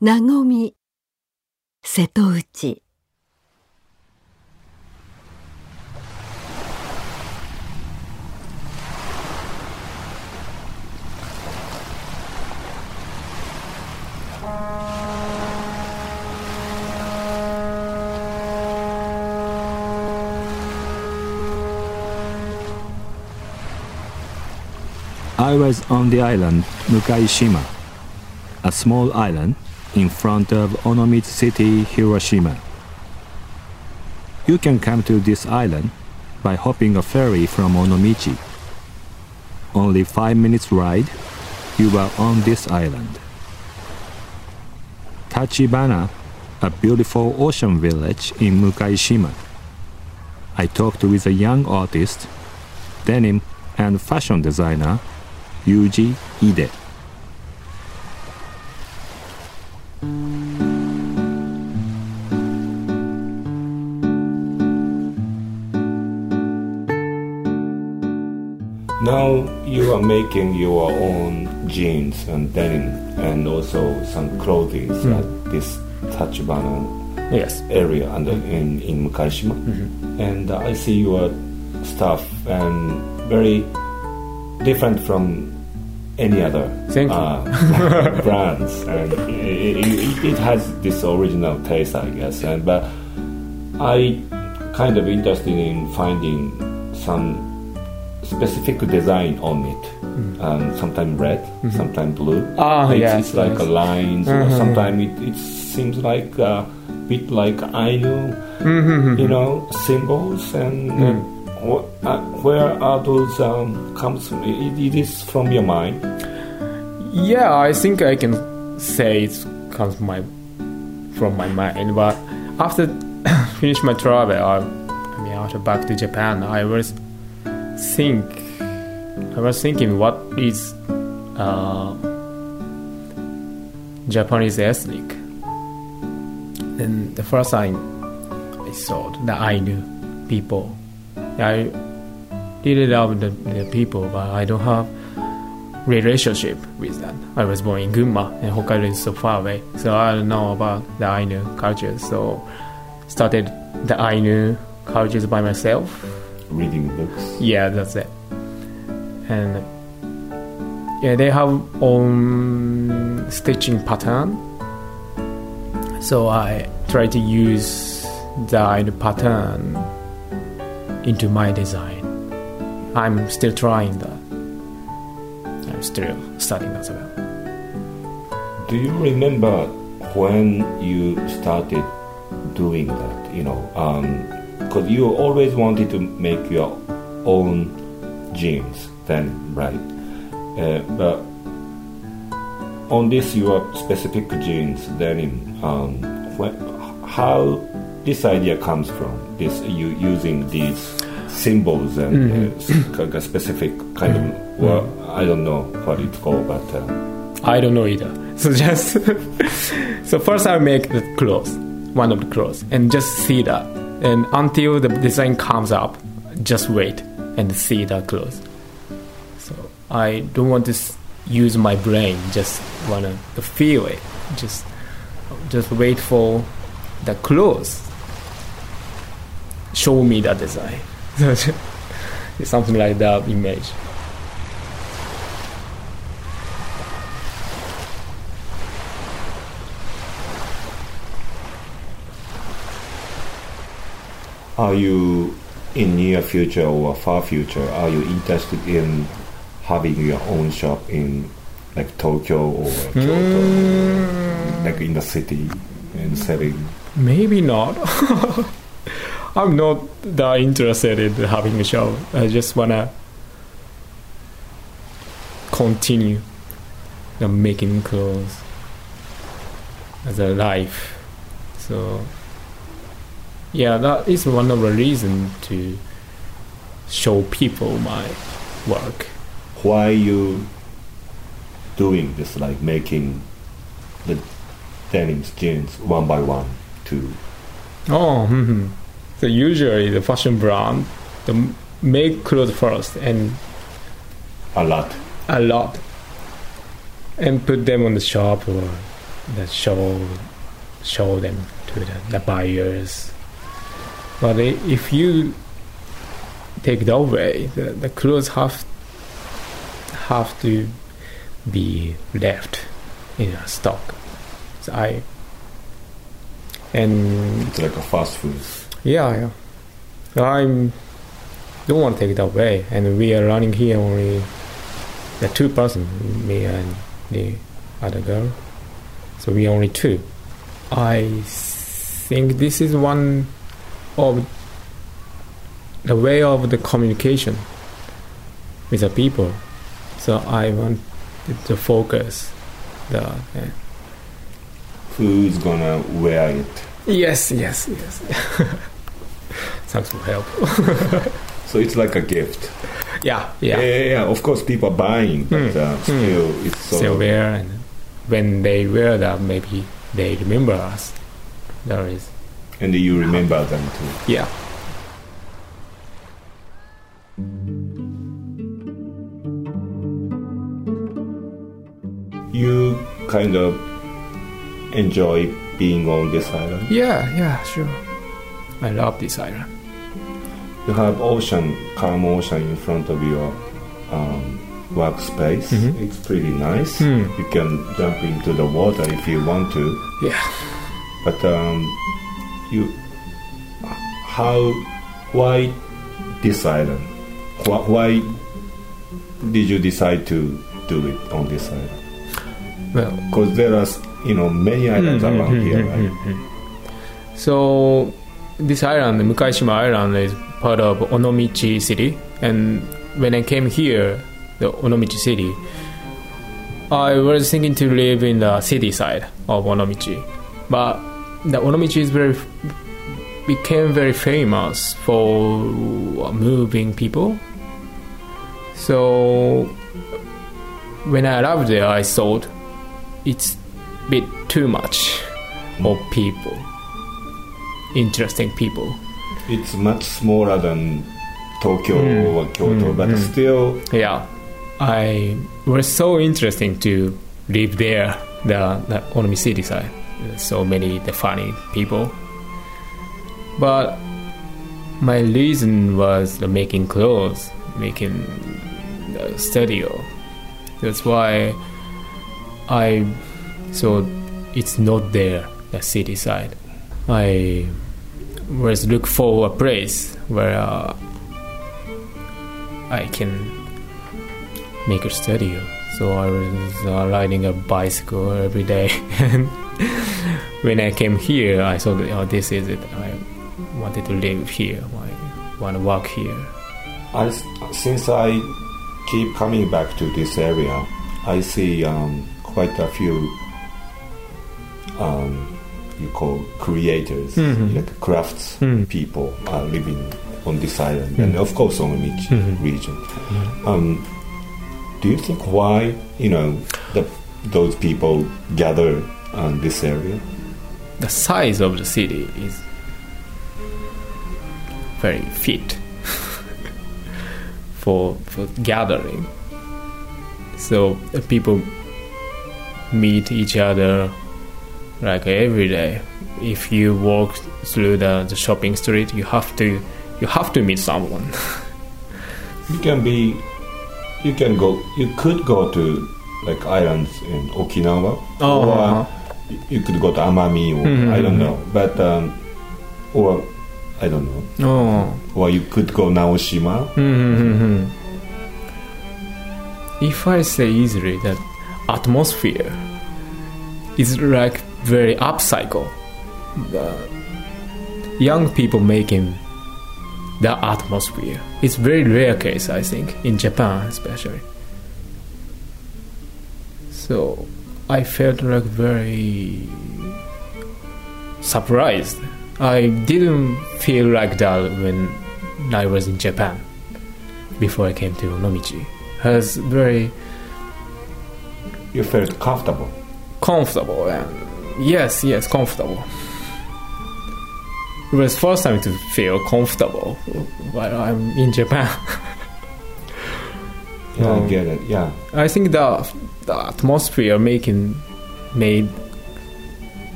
なごみ瀬戸内 I was on the island Mukaishima, a small island in front of Onomichi City, Hiroshima. You can come to this island by hopping a ferry from Onomichi. Only five minutes ride, you are on this island. Tachibana, a beautiful ocean village in Mukaishima. I talked with a young artist, denim and fashion designer Yuji Ide. Making your own jeans and denim and also some clothing at this Tachibana Yes. area and in, in Mukaishima. And I see your stuff and very different from any other uh, brands. And it, it, it has this original taste, I guess. And but I kind of interested in finding some specific design on it. Um, sometimes red, sometimes blue. Mm-hmm. Ah, it's, yes, it's like yes. a lines. Or Mhm. sometimes it, it seems like a bit like Ainu, Mm-hmm. you know, symbols. And uh, wh- uh, where are those um, comes? From? It, it is from your mind. Yeah, I think I can say it comes my from my mind. But after finish my travel, I, I mean after back to Japan, I was think I was thinking what is uh, Japanese ethnic. And the first time I saw the Ainu people. I really love the, the people, but I don't have relationship with that. I was born in Gunma, and Hokkaido is so far away, so I don't know about the Ainu culture. So started the Ainu cultures by myself. Reading books. Yeah, that's it. And yeah, they have own stitching pattern. So I try to use the pattern into my design. I'm still trying that. I'm still studying as well. Do you remember when you started doing that? You know, um, because you always wanted to make your own jeans, then right? Uh, but on this your specific jeans denim, um, when, how this idea comes from? This you using these symbols and uh, s- like a specific kind of well, I don't know what it's called, but. Uh, I don't know either. So just so first I make the clothes, one of the clothes, and just see that. And until the design comes up, just wait and see that clothes. I don't want to use my brain. Just wanna feel it. Just just wait for the clothes. Show me that design. it's something like that image. Are you in near future or far future? Are you interested in having your own shop in like Tokyo or Kyoto, mm. like in the city and selling? Maybe not. I'm not that interested in having a shop. I just wanna continue the making clothes as a life. So yeah, that is one of the reasons to show people my work. Why you doing this? Like making the denims jeans one by one to Oh, hmm so usually the fashion brand they make clothes first and a lot. a lot and put them on the shop or the show show them to the, the buyers. But if you take that away, the, the clothes have have to be left in a stock. So I and It's like a fast food. yeah, yeah. I don't want to take it away, and we are running here only the two person, me and the other girl. So we are only two. I think this is one of the way of the communication with the people. So I want to focus the. uh, Who's gonna wear it? yes, yes, yes. Thanks for help. So it's like a gift. Yeah, Yeah, yeah. yeah. Of course, people are buying, but Hmm. uh, still, it's so. Still wear, and when they wear that, maybe they remember us. There is, And you remember them too. yeah. You kind of enjoy being on this island. Yeah, yeah, sure. I love this island. You have ocean, calm ocean in front of your um, workspace. Mhm. It's pretty nice. Hmm. You can jump into the water if you want to. Yeah. But um, you, how, why this island? Why did you decide to do it on this island? Well, Because there are, you know, many islands Mhm, around mhm, here, mhm, right? So this island, Mukaishima Island, is part of Onomichi City. And when I came here, the Onomichi City, I was thinking to live in the city side of Onomichi, but the Onomichi is very became very famous for moving people. So when I arrived there, I thought it's a bit too much of people, interesting people. It's much smaller than Tokyo Mm. or Kyoto, Mm, but mm. still, Yeah, I was so interesting to live there, the, the Onomi city side. So many the funny people, but my reason was the making clothes, making the studio. That's why I so it's not there the city side. I was look for a place where uh, I can make a studio. So I was uh, riding a bicycle every day, and when I came here, I thought, "Oh, this is it. I wanted to live here. I want to work here." I, since I keep coming back to this area, I see um, quite a few um, you call creators, Mhm. like crafts Mm. people are living on this island, Mm. and of course on the Mhm. region. Um, do you think why you know the, those people gather on this area? The size of the city is very fit for for gathering. So uh, people meet each other like every day. If you walk through the, the shopping street, you have to you have to meet someone. You can be, you can go, you could go to like islands in Okinawa, Oh, or uh-huh. you could go to Amami, or Mhm, I don't mhm. know, but um, or I don't know, Oh. or you could go Naoshima. Mm-hmm. If I say easily that atmosphere is like very upcycle, the young people making the atmosphere. It's very rare case, I think, in Japan especially. So I felt like very surprised. I didn't feel like that when I was in Japan before I came to Onomichi. I was very You felt comfortable. comfortable and yes, yes, comfortable. It was first time to feel comfortable while I'm in Japan. Yeah, I Um, get it. Yeah, I think the the atmosphere making made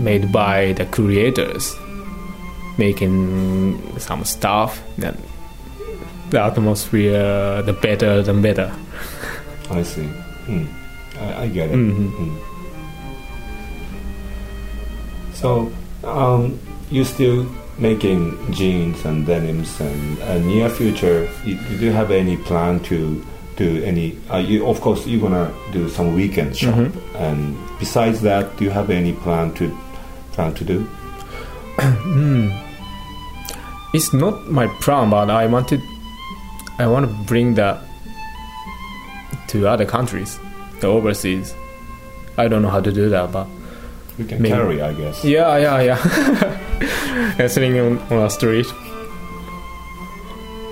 made by the creators making some stuff then the atmosphere the better the better I see. Mm. I, I get it. Mhm. Mm. So, um, you still making jeans and denims, and uh, near future, you, you have any plan to do any? Uh, you, of course, you're gonna do some weekend shop, Mhm. and besides that, do you have any plan to plan to do? it's not my plan but i wanted i want to bring that to other countries overseas i don't know how to do that but You can Maybe. carry, I guess. yeah yeah yeah And sitting on, on a street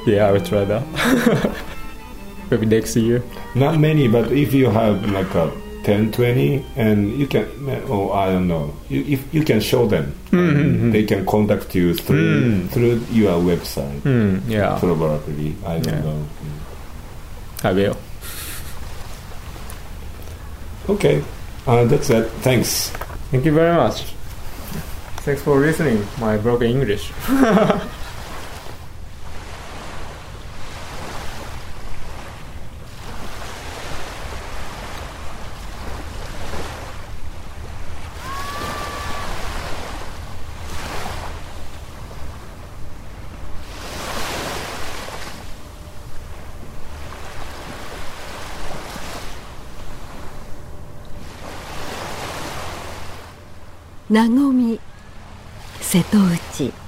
yeah i will try that maybe next year Not many, but if you have like a 10, 20, and you can, oh, I don't know, you, if you can show them, Mhm. they can contact you through Mm. through your website. Hmm, yeah Probably, I don't Yeah. know. i will Okay, uh, that's it. Thanks. thank you very much thanks for listening my broken english 和み瀬戸内。